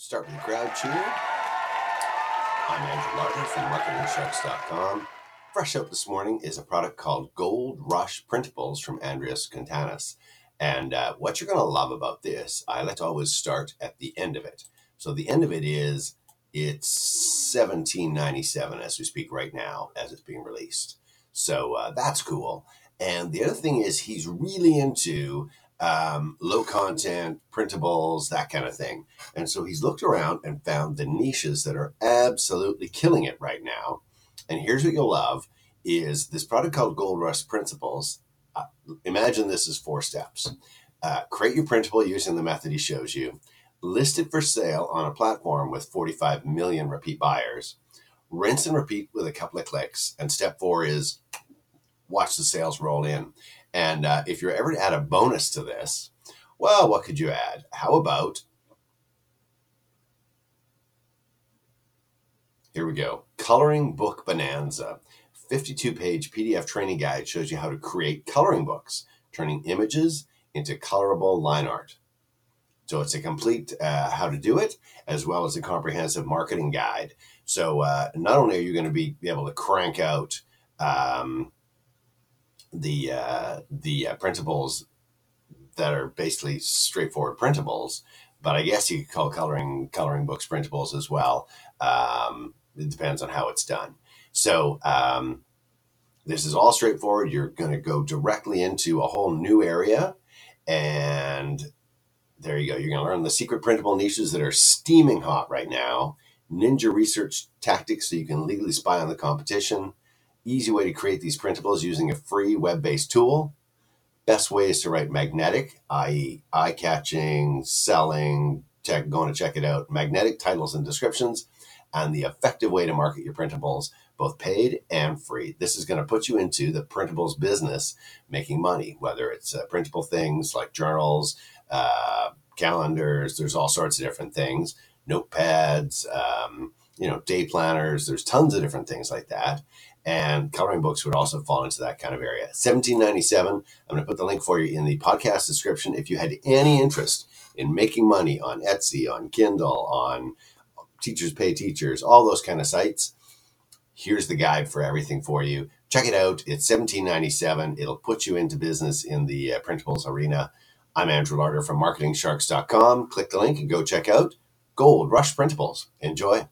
Start with a crowd cheer. I'm Andrew Larder from MarketingSharks.com. Fresh out this morning is a product called Gold Rush Printables from Andreas Contanis. And uh, what you're going to love about this, I like to always start at the end of it. So the end of it is it's 1797 as we speak right now, as it's being released. So uh, that's cool. And the other thing is he's really into um, low content, printables, that kind of thing. And so he's looked around and found the niches that are absolutely killing it right now. And here's what you'll love is this product called Gold Rush Printables. Uh, imagine this is four steps. Uh, create your printable using the method he shows you. List it for sale on a platform with 45 million repeat buyers. Rinse and repeat with a couple of clicks. And step four is watch the sales roll in. And uh, if you're ever to add a bonus to this, well, what could you add? How about here we go Coloring Book Bonanza. 52 page PDF training guide shows you how to create coloring books, turning images into colorable line art. So it's a complete uh, how to do it, as well as a comprehensive marketing guide. So uh, not only are you going to be, able to crank out um, the uh, the uh, printables that are basically straightforward printables, but I guess you could call coloring coloring books printables as well. Um, it depends on how it's done. So um, this is all straightforward. You're going to go directly into a whole new area, and there you go. You're going to learn the secret printable niches that are steaming hot right now. Ninja research tactics so you can legally spy on the competition easy way to create these printables using a free web-based tool. Best ways to write magnetic, i.e., eye-catching, selling, check, going to check it out, magnetic titles and descriptions, and the effective way to market your printables, both paid and free. This is going to put you into the printables business, making money, whether it's uh, printable things like journals, uh, calendars, there's all sorts of different things, notepads, um, you know, day planners, there's tons of different things like that and coloring books would also fall into that kind of area. 1797. I'm going to put the link for you in the podcast description. If you had any interest in making money on Etsy, on Kindle, on Teachers Pay Teachers, all those kind of sites, here's the guide for everything for you. Check it out. It's 1797. It'll put you into business in the uh, printables arena. I'm Andrew Larder from MarketingSharks.com. Click the link and go check out Gold Rush Printables. Enjoy.